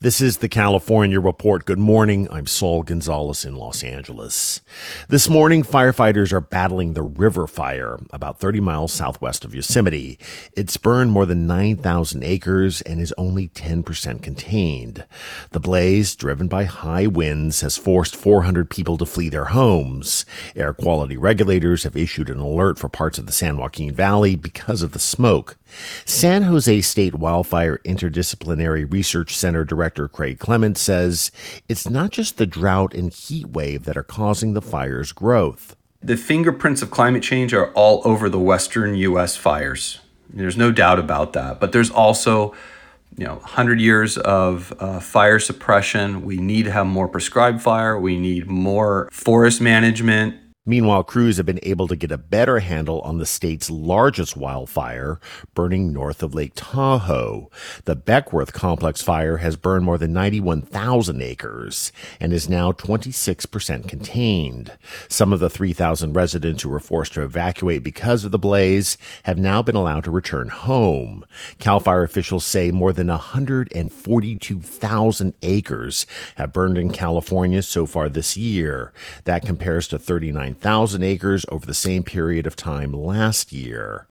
This is the California Report. Good morning. I'm Saul Gonzalez in Los Angeles. This morning, firefighters are battling the river fire about 30 miles southwest of Yosemite. It's burned more than 9,000 acres and is only 10% contained. The blaze, driven by high winds, has forced 400 people to flee their homes. Air quality regulators have issued an alert for parts of the San Joaquin Valley because of the smoke. San Jose State Wildfire Interdisciplinary Research Center Director Craig Clements says it's not just the drought and heat wave that are causing the fire's growth. The fingerprints of climate change are all over the western U.S. fires. There's no doubt about that. But there's also, you know, 100 years of uh, fire suppression. We need to have more prescribed fire. We need more forest management Meanwhile, crews have been able to get a better handle on the state's largest wildfire, burning north of Lake Tahoe. The Beckwourth Complex fire has burned more than 91,000 acres and is now 26% contained. Some of the 3,000 residents who were forced to evacuate because of the blaze have now been allowed to return home. CAL FIRE officials say more than 142,000 acres have burned in California so far this year. That compares to 39 1,000 acres over the same period of time last year.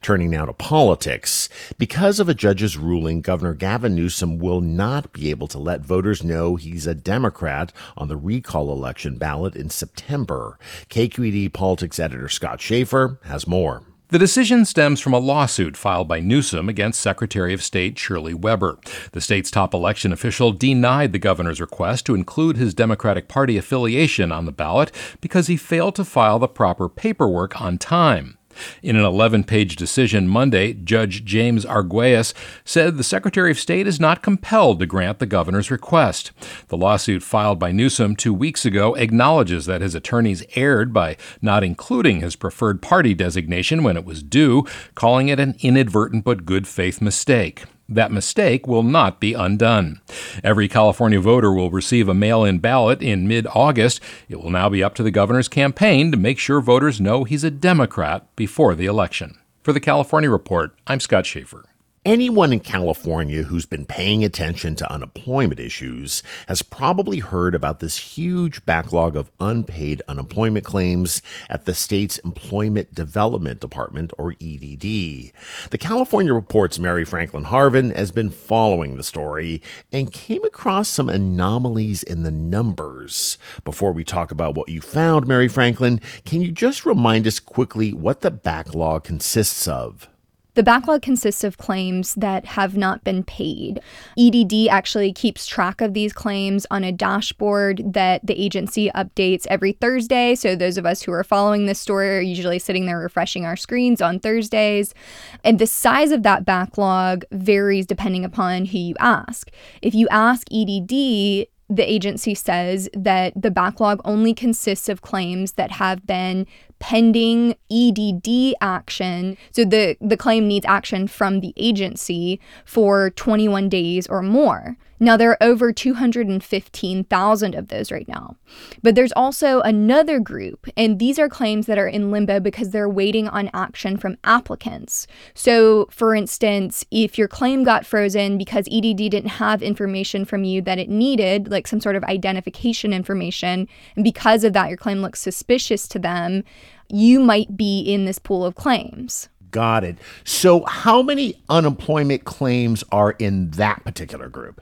Turning now to politics. Because of a judge's ruling, Governor Gavin Newsom will not be able to let voters know he's a Democrat on the recall election ballot in September. KQED politics editor Scott Shafer has more. The decision stems from a lawsuit filed by Newsom against Secretary of State Shirley Weber. The state's top election official denied the governor's request to include his Democratic Party affiliation on the ballot because he failed to file the proper paperwork on time. In an 11 page decision Monday, Judge James Arguelles said the Secretary of State is not compelled to grant the governor's request. The lawsuit filed by Newsom two weeks ago acknowledges that his attorneys erred by not including his preferred party designation when it was due, calling it an inadvertent but good faith mistake. That mistake will not be undone. Every California voter will receive a mail in ballot in mid August. It will now be up to the governor's campaign to make sure voters know he's a Democrat before the election. For the California Report, I'm Scott Shafer. Anyone in California who's been paying attention to unemployment issues has probably heard about this huge backlog of unpaid unemployment claims at the state's Employment Development Department, or EDD. The California Report's Mary Franklin Harvin has been following the story and came across some anomalies in the numbers. Before we talk about what you found, Mary Franklin, can you just remind us quickly what the backlog consists of? The backlog consists of claims that have not been paid. EDD actually keeps track of these claims on a dashboard that the agency updates every Thursday. So, those of us who are following this story are usually sitting there refreshing our screens on Thursdays. And the size of that backlog varies depending upon who you ask. If you ask EDD, the agency says that the backlog only consists of claims that have been pending EDD action. So the, the claim needs action from the agency for 21 days or more. Now, there are over 215,000 of those right now. But there's also another group, and these are claims that are in limbo because they're waiting on action from applicants. So, for instance, if your claim got frozen because EDD didn't have information from you that it needed, like some sort of identification information, and because of that, your claim looks suspicious to them, you might be in this pool of claims. Got it. So, how many unemployment claims are in that particular group?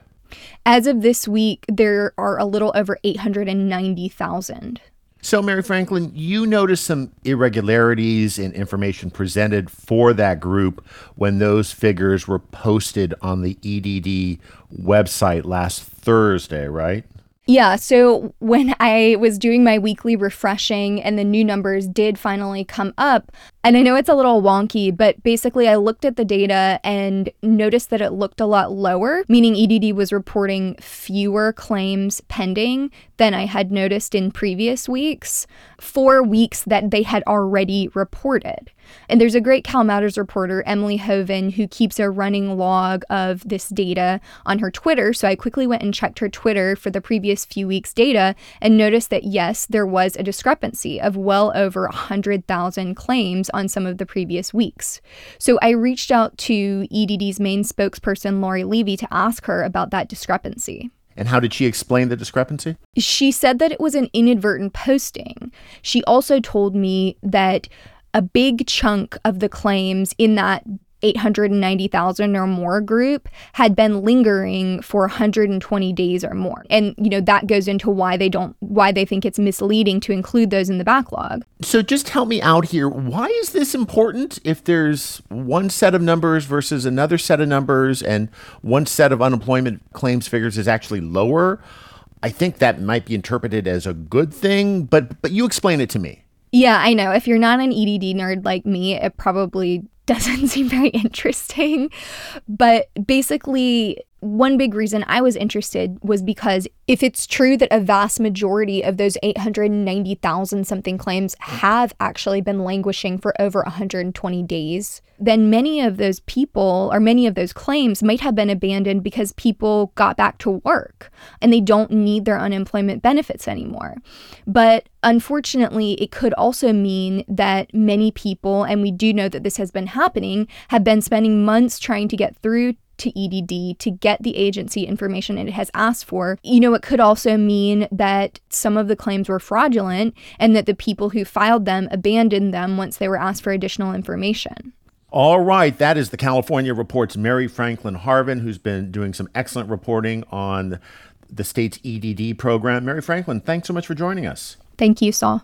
As of this week, there are a little over 890,000. So, Mary Franklin, you noticed some irregularities in information presented for that group when those figures were posted on the EDD website last Thursday, right? Yeah, so when I was doing my weekly refreshing and the new numbers did finally come up, and I know it's a little wonky, but basically I looked at the data and noticed that it looked a lot lower, meaning EDD was reporting fewer claims pending than I had noticed in previous weeks, four weeks that they had already reported. And there's a great Cal Matters reporter, Emily Hoeven, who keeps a running log of this data on her Twitter. So I quickly went and checked her Twitter for the previous few weeks' data and noticed that yes, there was a discrepancy of well over 100,000 claims on some of the previous weeks. So I reached out to EDD's main spokesperson, Loree Levy, to ask her about that discrepancy. And how did she explain the discrepancy? She said that it was an inadvertent posting. She also told me that a big chunk of the claims in that 890,000 or more group had been lingering for 120 days or more. And you know that goes into why they don't why they think it's misleading to include those in the backlog. So just help me out here. Why is this important if there's one set of numbers versus another set of numbers and one set of unemployment claims figures is actually lower? I think that might be interpreted as a good thing, but but you explain it to me. Yeah, I know. If you're not an EDD nerd like me, it probably doesn't seem very interesting. But basically, one big reason I was interested was because if it's true that a vast majority of those 890,000 something claims have actually been languishing for over 120 days, then many of those people or many of those claims might have been abandoned because people got back to work and they don't need their unemployment benefits anymore. But unfortunately, it could also mean that many people, and we do know that this has been happening, have been spending months trying to get through to EDD to get the agency information it has asked for. You know, it could also mean that some of the claims were fraudulent and that the people who filed them abandoned them once they were asked for additional information. All right, that is the California Report's Mary Franklin Harvin, who's been doing some excellent reporting on the state's EDD program. Mary Franklin, thanks so much for joining us. Thank you, Saul.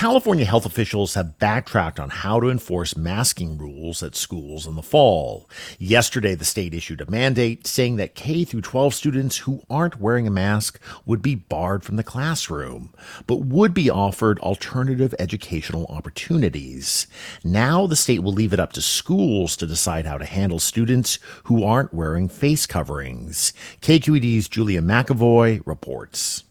California health officials have backtracked on how to enforce masking rules at schools in the fall. Yesterday, the state issued a mandate saying that K through 12 students who aren't wearing a mask would be barred from the classroom, but would be offered alternative educational opportunities. Now, the state will leave it up to schools to decide how to handle students who aren't wearing face coverings. KQED's Julia McEvoy reports.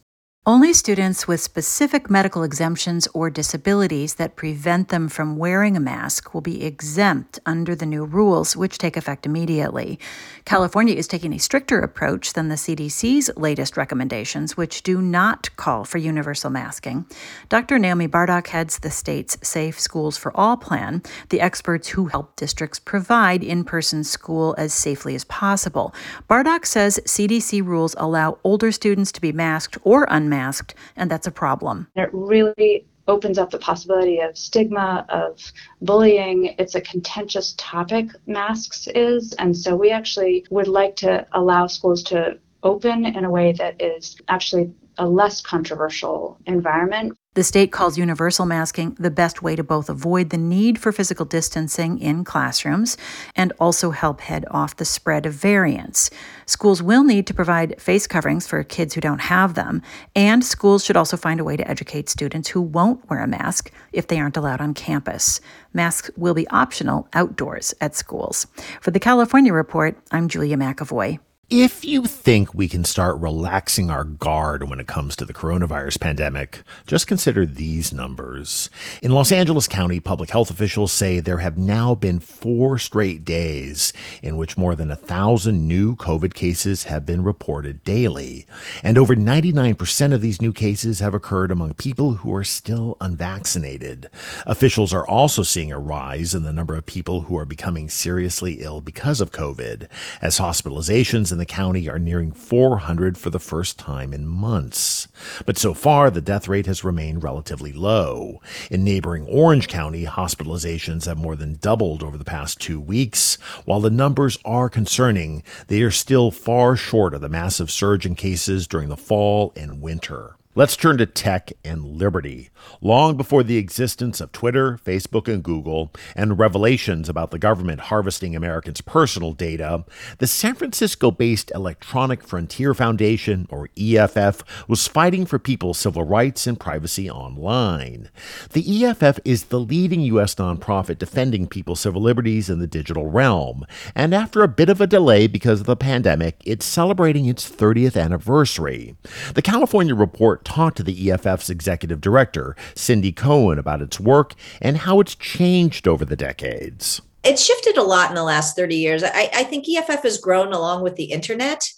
Only students with specific medical exemptions or disabilities that prevent them from wearing a mask will be exempt under the new rules, which take effect immediately. California is taking a stricter approach than the CDC's latest recommendations, which do not call for universal masking. Dr. Naomi Bardach heads the state's Safe Schools for All plan, the experts who help districts provide in person school as safely as possible. Bardach says CDC rules allow older students to be masked or unmasked unmasked, and that's a problem. It really opens up the possibility of stigma, of bullying. It's a contentious topic, masks is. And so we actually would like to allow schools to open in a way that is actually a less controversial environment. The state calls universal masking the best way to both avoid the need for physical distancing in classrooms and also help head off the spread of variants. Schools will need to provide face coverings for kids who don't have them, and schools should also find a way to educate students who won't wear a mask if they aren't allowed on campus. Masks will be optional outdoors at schools. For the California Report, I'm Julia McEvoy. If you think we can start relaxing our guard when it comes to the coronavirus pandemic, just consider these numbers. In Los Angeles County, public health officials say there have now been four straight days in which more than a thousand new COVID cases have been reported daily. And over 99% of these new cases have occurred among people who are still unvaccinated. Officials are also seeing a rise in the number of people who are becoming seriously ill because of COVID, as hospitalizations and the county are nearing 400 for the first time in months. But so far, the death rate has remained relatively low. In neighboring Orange County, hospitalizations have more than doubled over the past two weeks. While the numbers are concerning, they are still far short of the massive surge in cases during the fall and winter. Let's turn to tech and liberty. Long before the existence of Twitter, Facebook, and Google, and revelations about the government harvesting Americans' personal data, the San Francisco based Electronic Frontier Foundation, or EFF, was fighting for people's civil rights and privacy online. The EFF is the leading U.S. nonprofit defending people's civil liberties in the digital realm, and after a bit of a delay because of the pandemic, it's celebrating its 30th anniversary. The California Report talked to the EFF's executive director, Cindy Cohn, about its work and how it's changed over the decades. It's shifted a lot in the last 30 years. I, I think EFF has grown along with the internet.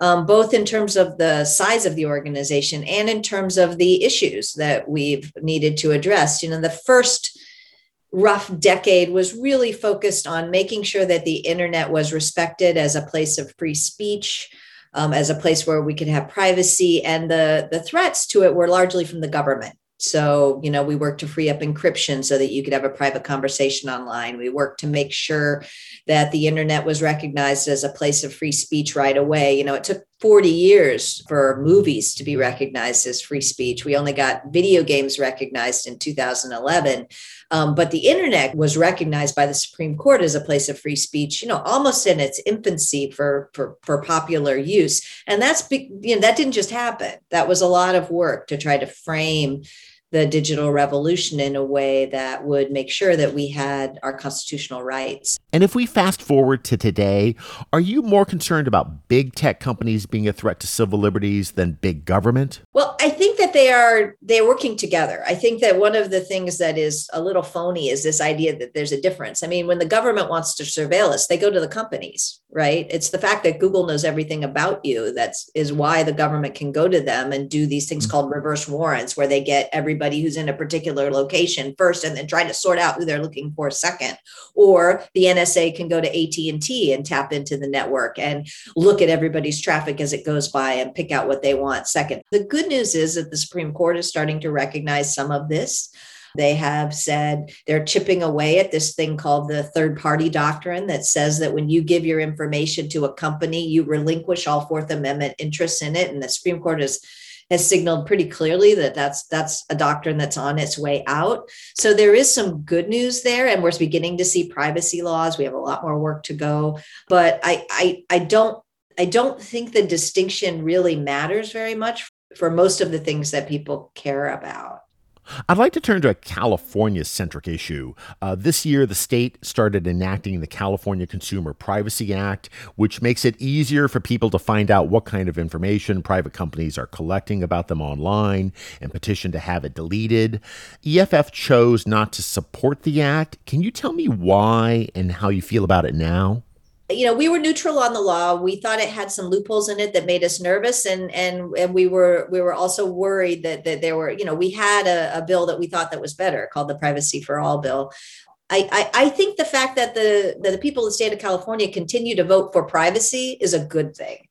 Um, both in terms of the size of the organization and in terms of the issues that we've needed to address. You know, the first rough decade was really focused on making sure that the internet was respected as a place of free speech, um, as a place where we could have privacy. And the, the threats to it were largely from the government. So, you know, we worked to free up encryption so that you could have a private conversation online. We worked to make sure that the internet was recognized as a place of free speech right away. You know, it took 40 years for movies to be recognized as free speech. We only got video games recognized in 2011. Um, but the internet was recognized by the Supreme Court as a place of free speech, you know, almost in its infancy for for, for popular use. And that's you know that didn't just happen. That was a lot of work to try to frame the digital revolution in a way that would make sure that we had our constitutional rights. And if we fast forward to today, are you more concerned about big tech companies being a threat to civil liberties than big government? Well, I think that they are they're working together. I think that one of the things that is a little phony is this idea that there's a difference. I mean, when the government wants to surveil us, they go to the companies, right? It's the fact that Google knows everything about you that's is why the government can go to them and do these things mm-hmm. called reverse warrants where they get everybody who's in a particular location first and then try to sort out who they're looking for second. Or the NSA can go to AT&T and tap into the network and look at everybody's traffic as it goes by and pick out what they want second. The good news is that the Supreme Court is starting to recognize some of this. They have said they're chipping away at this thing called the third party doctrine that says that when you give your information to a company, you relinquish all Fourth Amendment interests in it. And the Supreme Court has has signaled pretty clearly that that's that's a doctrine that's on its way out. So there is some good news there, and we're beginning to see privacy laws. We have a lot more work to go, but I I, I don't I don't think the distinction really matters very much for most of the things that people care about. I'd like to turn to a California centric issue. Uh, this year, the state started enacting the California Consumer Privacy Act, which makes it easier for people to find out what kind of information private companies are collecting about them online and petition to have it deleted. EFF chose not to support the act. Can you tell me why and how you feel about it now? You know we were neutral on the law we thought it had some loopholes in it that made us nervous and and and we were we were also worried that that there were you know we had a, a bill that we thought that was better called the privacy for all bill I, I, I think the fact that the that the people of the state of California continue to vote for privacy is a good thing.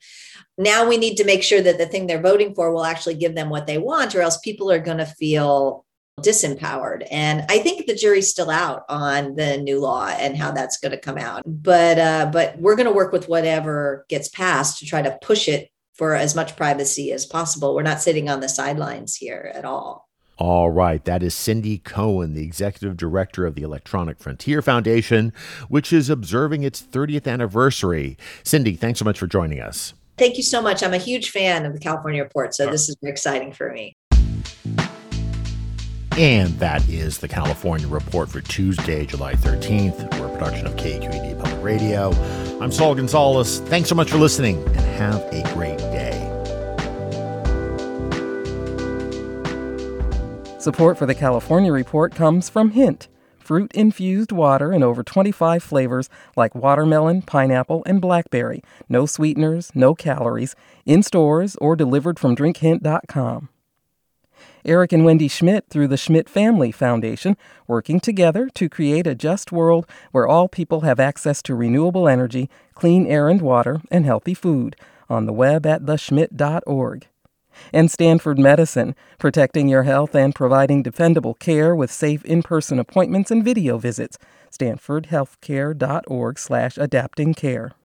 Now we need to make sure that the thing they're voting for will actually give them what they want, or else people are going to feel disempowered. And I think the jury's still out on the new law and how that's going to come out. But uh, but we're going to work with whatever gets passed to try to push it for as much privacy as possible. We're not sitting on the sidelines here at all. All right, that is Cindy Cohn, the executive director of the Electronic Frontier Foundation, which is observing its 30th anniversary. Cindy, thanks so much for joining us. Thank you so much. I'm a huge fan of the California Report, so this is exciting for me. And that is the California Report for Tuesday, July 13th. We're a production of KQED Public Radio. I'm Saul Gonzalez. Thanks so much for listening and have a great day. Support for the California Report comes from Hint fruit infused water in over 25 flavors like watermelon, pineapple, and blackberry. No sweeteners, no calories. In stores or delivered from drinkhint.com. Eric and Wendy Schmidt through the Schmidt Family Foundation, working together to create a just world where all people have access to renewable energy, clean air and water, and healthy food. On the web at theschmidt.org. And Stanford Medicine, protecting your health and providing dependable care with safe in-person appointments and video visits. stanfordhealthcare.org slash adapting care.